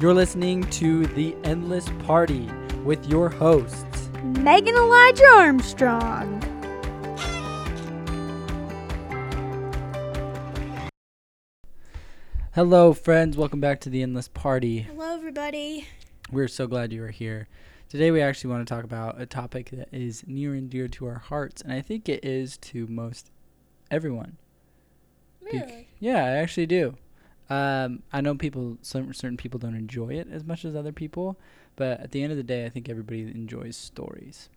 You're listening to The Endless Party with your hosts, Megan Elijah Armstrong. Hello, friends. Welcome back to The Endless Party. Hello, everybody. We're so glad you are here. Today, we actually want to talk about a topic that is near and dear to our hearts, and I think it is to most everyone. Really? Yeah, I actually do. Um, I know people, some certain people don't enjoy it as much as other people, but at the end of the day, I think everybody enjoys stories,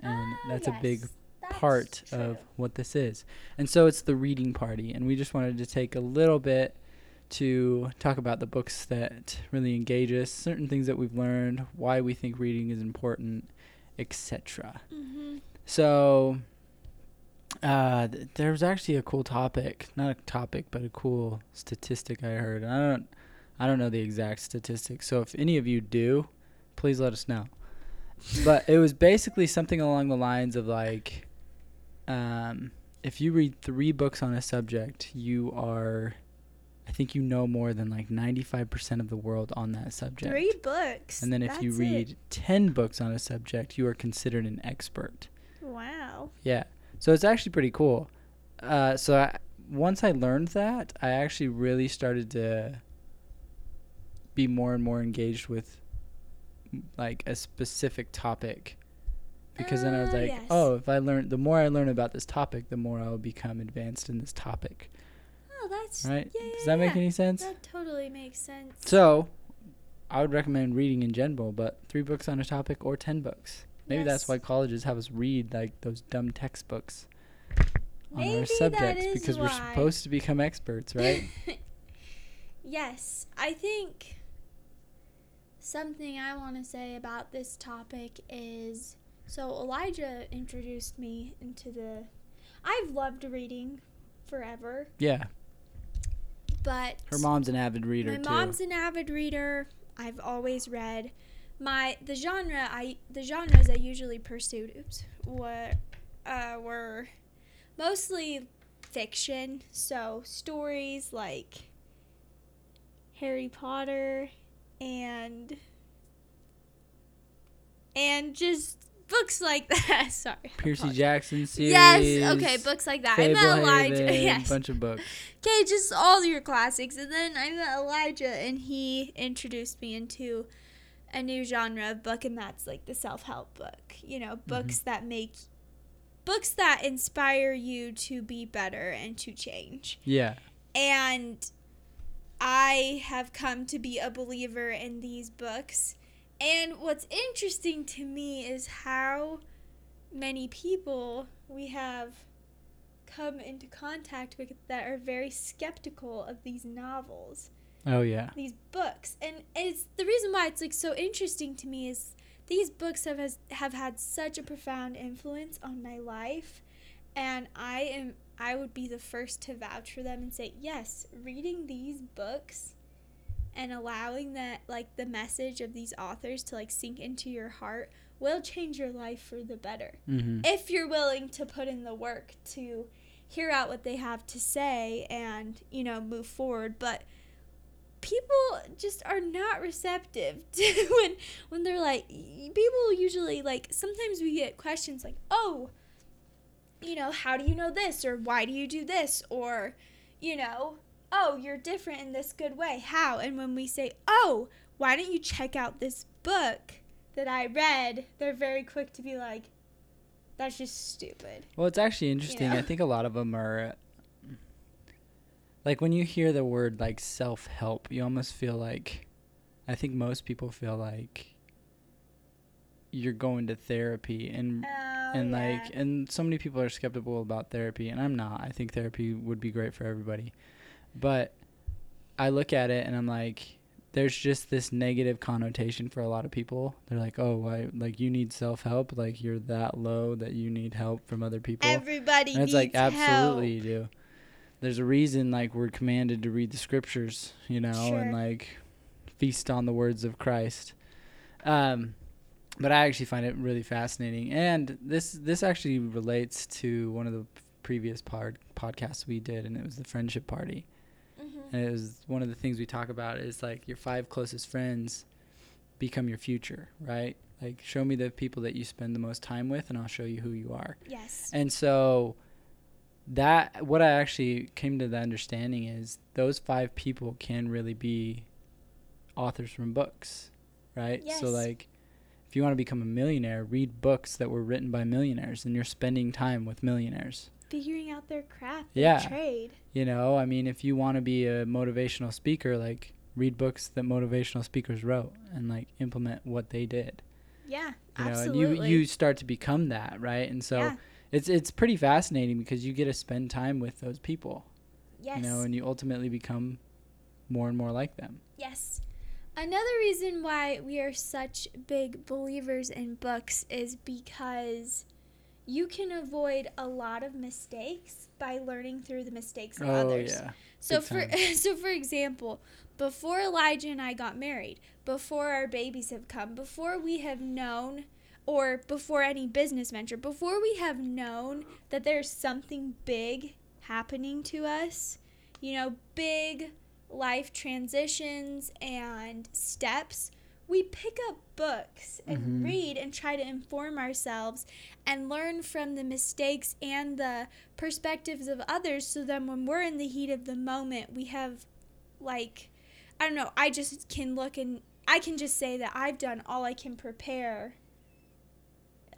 and Ah, that's a big that's part of what this is. And so it's the reading party, and we just wanted to take a little bit to talk about the books that really engage us, certain things that we've learned, why we think reading is important, etc. Mm-hmm. So uh, th- there was actually a cool topic, not a topic, but a cool statistic I heard. I don't, I don't know the exact statistic. So if any of you do, please let us know. But it was basically something along the lines of like, um, if you read three books on a subject, you are, I think you know more than like ninety-five percent of the world on that subject. Three books. And then if you that's read ten books on a subject, you are considered an expert. Wow. Yeah. So it's actually pretty cool. Uh, so I, once I learned that, I actually really started to be more and more engaged with like a specific topic. Because then I was Ah, like, yes. oh, if I learn, the more I learn about this topic, the more I'll become advanced in this topic. Oh, that's Right? Yeah, yeah, Does that make yeah. any sense? That totally makes sense. So, I would recommend reading in general, but three books on a topic or ten books. Maybe that's why colleges have us read like those dumb textbooks on Maybe our subjects because we're supposed to become experts, right? yes, I think something I want to say about this topic is so Elijah introduced me into the. I've loved reading forever, yeah. but Her mom's an avid reader my too. mom's an avid reader. I've always read. My the genre I the genres I usually pursued oops were uh, were mostly fiction, so stories like Harry Potter and and just books like that. Sorry. Percy. Jackson series. Yes, okay, books like that. I met Elijah. Yes. bunch of books. Okay, just all your classics. And then I met Elijah, and he introduced me into a new genre of book, and that's like the self help book. You know, mm-hmm. books that make books that inspire you to be better and to change. Yeah. And I have come to be a believer in these books. And what's interesting to me is how many people we have come into contact with that are very skeptical of these novels, Oh yeah. these books. And it's the reason why it's like so interesting to me is these books have has, have had such a profound influence on my life and I am I would be the first to vouch for them and say yes, reading these books and allowing that like the message of these authors to like sink into your heart will change your life for the better Mm-hmm. if you're willing to put in the work to hear out what they have to say and you know move forward but people just are not receptive to when when they're like people usually like sometimes we get questions like oh you know how do you know this? Or why do you do this? Or you know oh you're different in this good way. How? And when we say oh why don't you check out this book that i read? they're very quick to be like that's just stupid. Well, it's actually interesting. know? I think a lot of them are like when you hear the word like self-help, you almost feel like I think most people feel like you're going to therapy and oh, and yeah. like and so many people are skeptical about therapy and I'm not. I think therapy would be great for everybody. But I look at it and I'm like there's just this negative connotation for a lot of people. They're like, "Oh, I like you need self-help, like you're that low that you need help from other people." everybody And it's needs like absolutely help. you do. There's a reason like we're commanded to read the scriptures, you know, Sure. and like feast on the words of Christ. Um but I actually find it really fascinating and this this actually relates to one of the previous pod, podcasts we did and it was the friendship party. Mhm. and it was one of the things we talk about is like your five closest friends become your future, right? Like show me the people that you spend the most time with and I'll show you who you are. Yes. And so that what I actually came to the understanding is those five people can really be authors from books, right? Yes. So like if you want to become a millionaire, read books that were written by millionaires and you're spending time with millionaires. Figuring out their craft, Yeah. their trade. You know, I mean, if you want to be a motivational speaker, like read books that motivational speakers wrote and like implement what they did. Yeah, You know, absolutely. and you you start to become that, right? And so yeah. It's it's pretty fascinating because you get to spend time with those people, Yes. you know, and you ultimately become more and more like them. Yes. Another reason why we are such big believers in books is because you can avoid a lot of mistakes by learning through the mistakes of oh others. yeah. So for so for example, before Elijah and I got married, before our babies have come, before we have known or before any business venture, before we have known that there's something big happening to us, you know, big life transitions and steps, we pick up books and Mhm. read and try to inform ourselves and learn from the mistakes and the perspectives of others so then when we're in the heat of the moment we have like I don't know, I just can look and I can just say that I've done all I can prepare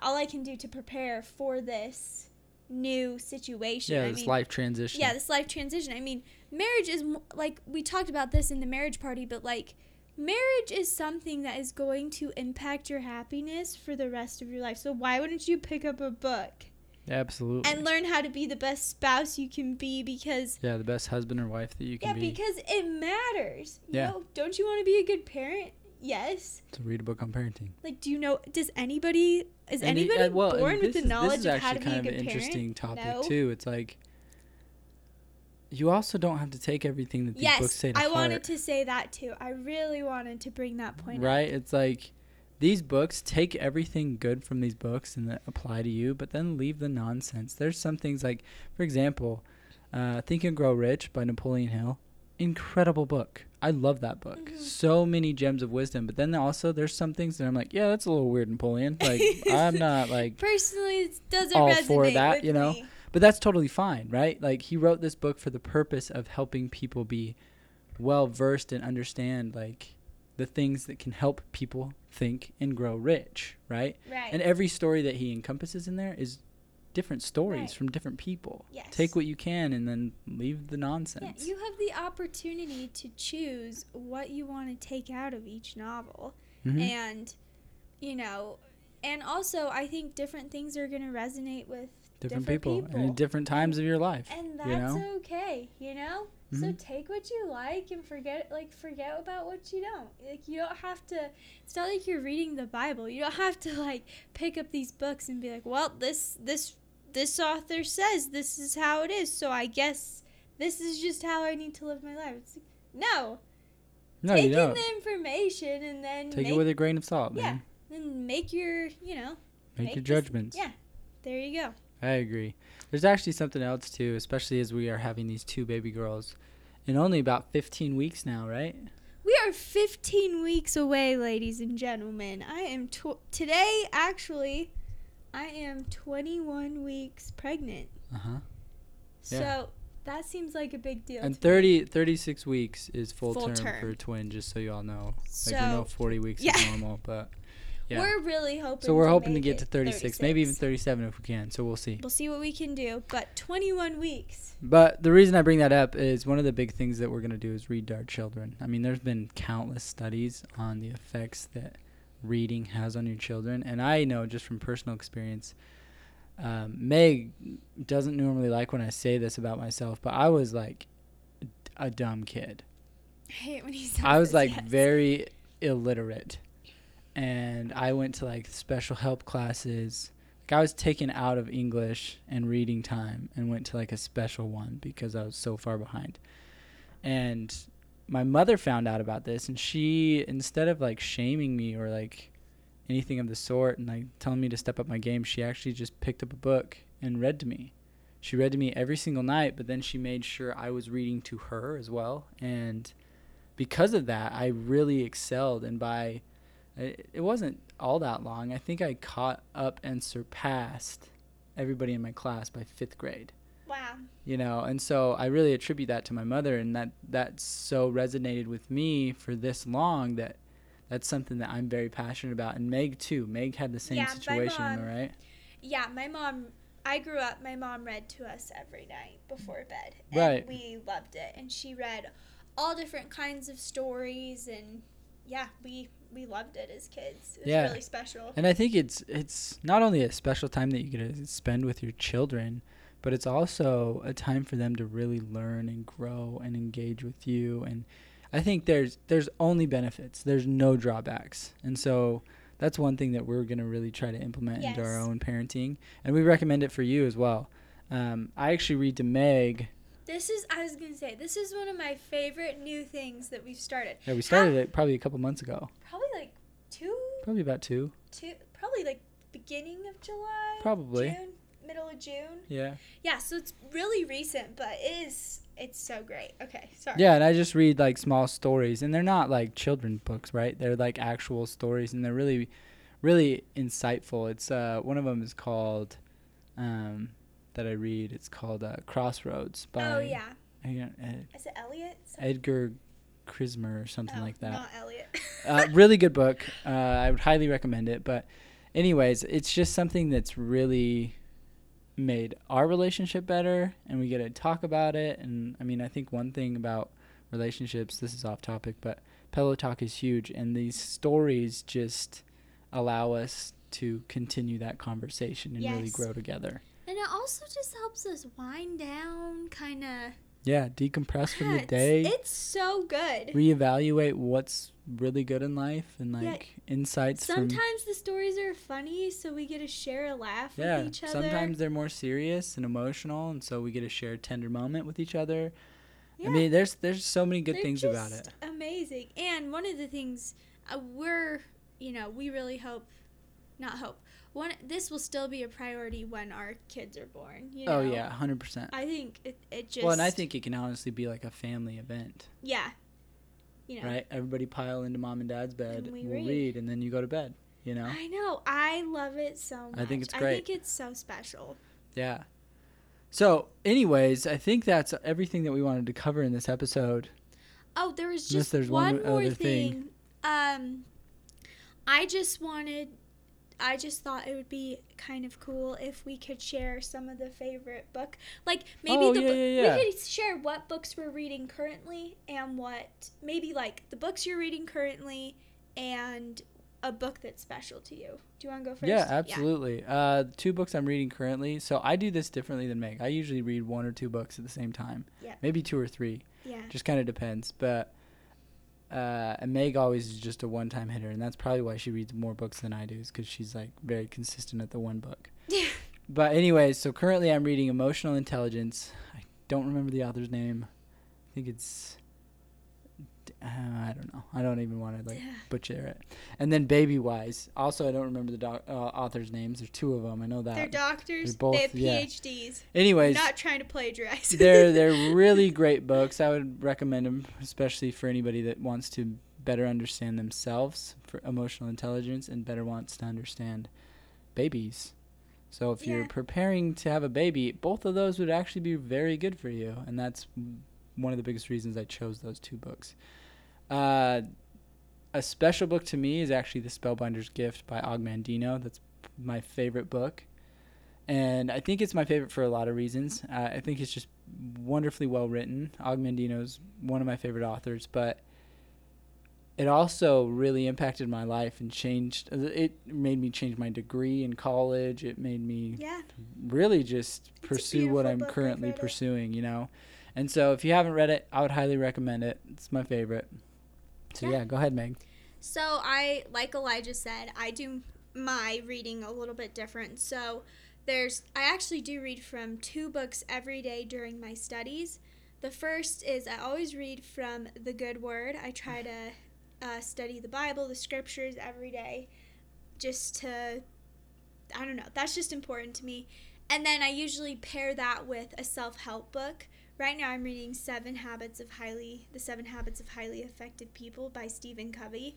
all I can do to prepare for this new situation. Yeah, I this mean, life transition. yeah, this life transition. I mean, marriage is like we talked about this in the marriage party, but like marriage is something that is going to impact your happiness for the rest of your life. So why wouldn't you pick up a book Absolutely. and learn how to be the best spouse you can be because yeah, the best husband or wife that you can yeah, be. because it matters. You Yeah. know, don't you want to be a good parent? Yes. to read a book on parenting. Like, do you know? Does anybody is And it- anybody uh, well, born with this the is- knowledge this is of how actually to be kind a of an interesting parent? topic No. too. It's like you also don't have to take everything that these books say to I heart, wanted to say that too. I really wanted to bring that point up. right? It's like these books take everything good from these books and that apply to you, but then leave the nonsense. There's some things like, for example, uh, Think and Grow Rich by Napoleon Hill. Incredible book. I love that book. Mhm. So many gems of wisdom. But then also there's some things that I'm like, yeah, that's a little weird, Napoleon. Like I'm not like Personally, it doesn't all resonate for that, you know? me. But that's totally fine, right? Like he wrote this book for the purpose of helping people be well versed and understand like the things that can help people think and grow rich, right? Right. And every story that he encompasses in there is different stories Right. from different people. yes. Take what you can and then leave the Yeah, nonsense. you have the opportunity to choose what you want to take out of each novel. Mhm. And, you know, and also I think different things are going to resonate with different, different people, people. and in different times of your life. and that's you know? okay, you know? So Mhm. take what you like and forget like forget about what you don't. Like you don't have to it's not like you're reading the Bible. You don't have to like pick up these books and be like, "Well, this this this author says this is how it is, so I guess this is just how I need to live my life." It's like, no. no, take you in don't. the information and then Take make, it with a grain of salt, Yeah. man. and make your, you know, Make, make your this- judgments. yeah. There you go. I agree. There's actually something else too, especially as we are having these two baby girls in only about 15 weeks now, right? We are 15 weeks away, ladies and gentlemen. I am tw- today actually I am 21 weeks pregnant. Uh huh. So Yeah. that seems like a big deal. And to me. 30, 36 weeks is full, Full term, term. for a twin, just so you all know. So like we know 40 weeks yeah. is normal, but yeah. we're really hoping so we're to hoping to get to it 36, maybe even 37 if we can. So we'll see. We'll see what we can do, but 21 weeks. But the reason I bring that up is one of the big things that we're going to do is read our children. I mean, there's been countless studies on the effects that reading has on your children. And I know just from personal experience, um, Meg doesn't normally like when I say this about myself, but I was like a dumb kid. I hate when he says I was this, like yes. very illiterate. And I went to like special help classes. Like I was taken out of English and reading time and went to like a special one because I was so far behind. And my mother found out about this and she instead of like shaming me or like anything of the sort and like telling me to step up my game, she actually just picked up a book and read to me she read to me every single night, but then she made sure I was reading to her as well. And because of that, I really excelled. And by it, wasn't all that long. I think I caught up and surpassed everybody in my class by fifth grade. You know, and so I really attribute that to my mother, and that that so resonated with me for this long that that's something that I'm very passionate about. And Meg too. Meg had the same Yeah, situation, mom- right? Yeah, my mom. I grew up. My mom read to us every night before bed, and Right. we loved it. And she read all different kinds of stories, and yeah, we we loved it as kids. It was Yeah. really special. And I think it's it's not only a special time that you get to spend with your children, but it's also a time for them to really learn and grow and engage with you. And I think there's there's only benefits. There's no drawbacks. And so that's one thing that we're gonna really try to implement into our own parenting, and we recommend it for you as well. Um, I actually read to Meg. This is. I was gonna say this is one of my favorite new things that we've started. Yeah, we started it probably a couple months ago, Probably like two, probably about two. two, probably like beginning of July. Probably. June, middle of June. Yeah. Yeah, so it's really recent, but it is. It's so great. Okay, sorry. Yeah, and I just read like small stories, and they're not like children's books, right? They're like actual stories, and they're really, really insightful. It's uh, one of them is called, um, that I read. It's called uh, Crossroads by Oh yeah. Ed- Is it Elliot? Edgar Krismer or something Oh, like that. Not Elliot. uh, really good book. Uh, I would highly recommend it. But, anyways, it's just something that's really made our relationship better, and we get to talk about it. And I mean, I think one thing about relationships, this is off topic, but pillow talk is huge, and these stories just allow us to continue that conversation and really grow together. and it also just helps us wind down, kind of. Yeah, decompress from the day. It's so good. reevaluate what's really good in life and Yeah, like insights from Sometimes the stories are funny, so we get to share a laugh yeah with each other. sometimes they're more serious and emotional and so we get to share a tender moment with each other yeah. i mean there's there's so many good They're things about it Amazing. And one of the things uh, we're, you know, we really hope, not hope. One, this will still be a priority when our kids are born. You know? oh yeah 100% I think it, it just. well and i think it can honestly be like a family event Yeah. You know. right everybody pile into mom and dad's bed And we we'll read. read. and then you go to bed you know I know. I love it so much. I think it's great. I think it's so special. yeah so anyways i think that's everything that we wanted to cover in this episode Oh, there was Unless just there's one, one more thing. thing. Um, I just wanted, I just thought it would be kind of cool if we could share some of the favorite book. Like maybe Oh, the yeah, book yeah, yeah. we could share what books we're reading currently and what maybe like the books you're reading currently and a book that's special to you. Do you want to go first? Yeah, absolutely. Uh, two books I'm reading currently. So I do this differently than Meg. I usually read one or two books at the same time. Yeah. Maybe two or three. Yeah. Just kind of depends. But uh, and Meg always is just a one-time hitter, and that's probably why she reads more books than I do, is because she's like very consistent at the one book. Yeah. But anyways, so currently I'm reading Emotional Intelligence. I don't remember the author's name. I think it's. Uh, I don't know. I don't even want to like butcher it. And then Baby Wise. Also, I don't remember the doc- uh, authors' names. There's two of them. I know that. They're doctors. they're both- they have yeah. PhDs. Anyways, Not trying to plagiarize. they're they're really great books. I would recommend them, especially for anybody that wants to better understand themselves for emotional intelligence and better wants to understand babies. So if you're preparing to have a baby, both of those would actually be very good for you, and that's one of the biggest reasons I chose those two books. Uh, a special book to me is actually The Spellbinder's Gift by Og Mandino. That's my favorite book. And I think it's my favorite for a lot of reasons. Uh, I think it's just wonderfully well written. Og Mandino's one of my favorite authors, but it also really impacted my life and changed. It made me change my degree in college. It made me yeah. really just a pursue what I'm currently pursuing, you know. And so if you haven't read it, I would highly recommend it. It's my favorite. So Yeah. yeah, go ahead, Meg. So I, like Elijah said, I do my reading a little bit different. So there's, I actually do read from two books every day during my studies. The first is I always read from the Good Word. I try to uh, study the Bible, the scriptures every day, just to, I don't know, that's just important to me. and then I usually pair that with a self-help book. Right now I'm reading 7 Habits of Highly The 7 Habits of Highly Effective People by Stephen Covey,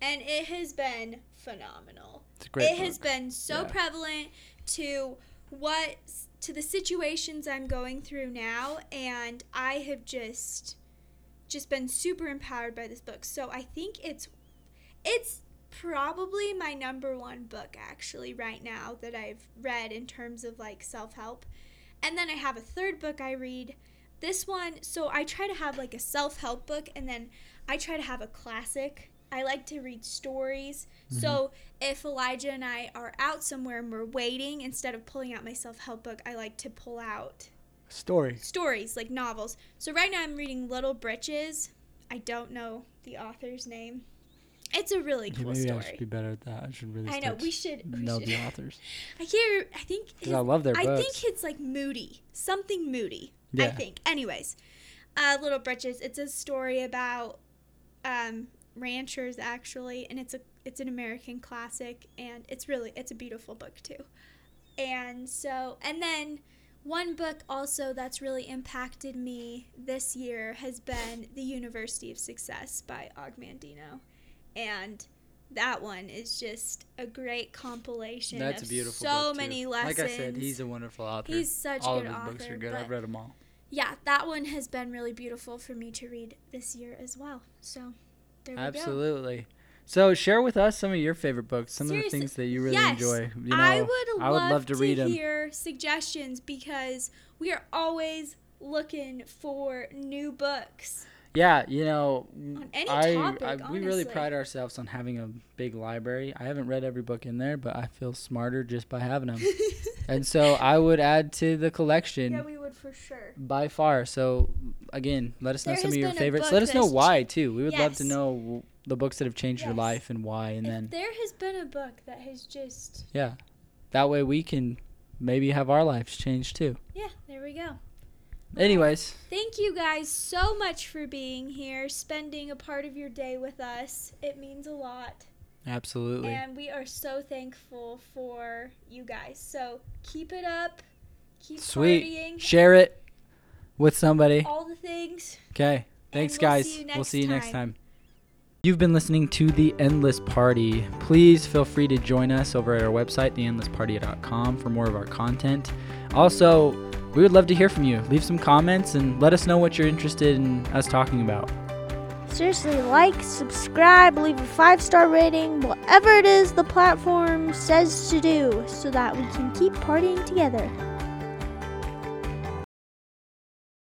and it has been phenomenal. It's a great it has been so Yeah. prevalent to what to the situations I'm going through now and I have just just been super empowered by this book. So I think it's it's probably my number one book actually right now that I've read in terms of like self-help. And then I have a third book I read. This one, so I try to have like a self-help book and then I try to have a classic. I like to read stories. Mm-hmm. So if Elijah and I are out somewhere and we're waiting, instead of pulling out my self-help book, I like to pull out Story. stories like novels. So right now I'm reading Little Britches. I don't know the author's name. It's a really Yeah, cool maybe I should be better at that. I should really. I know we should. We know should. the authors I can't. I think. his- I love their I think it's like Moody, something Moody. I think. Anyways, uh, Little Britches. It's a story about um, ranchers actually, and it's a it's an American classic, and it's really it's a beautiful book too. And so, and then one book also that's really impacted me this year has been The University of Success by Og Mandino, and that one is just a great compilation That's a of beautiful. so book, too. many lessons. Like I said, he's a wonderful author. He's such All a good of his author. books are good. I've read them all. yeah, that one has been really beautiful for me to read this year as well. So there we go. Absolutely. So share with us some of your favorite books, some of the things that you really yes. enjoy. You know, I would I would love, love to read 'em. hear suggestions because we are always looking for new books. Yeah, you know, On any I, topic, I we really pride ourselves on having a big library. I haven't read every book in there, but I feel smarter just by having them. and so I would add to the collection yeah, we would for sure. by far. So again, let us know There some of your favorites. Let us know why too. We would love to know the books that have changed your life and why, and if then there has been a book that has just yeah, that way we can maybe have our lives changed too. yeah, there we go. Anyways, Thank you guys so much for being here, spending a part of your day with us. It means a lot. absolutely. And we are so thankful for you guys. So keep it up. Keep Sweet. partying. Share it with somebody. All the things. Okay. Thanks, we'll guys. see we'll see you next time. time. You've been listening to The Endless Party. Please feel free to join us over at our website, theendlessparty.com, for more of our content. Also, we would love to hear from you. Leave some comments and let us know what you're interested in us talking about. Seriously, like, subscribe, leave a five star rating, whatever it is the platform says to do, so that we can keep partying together.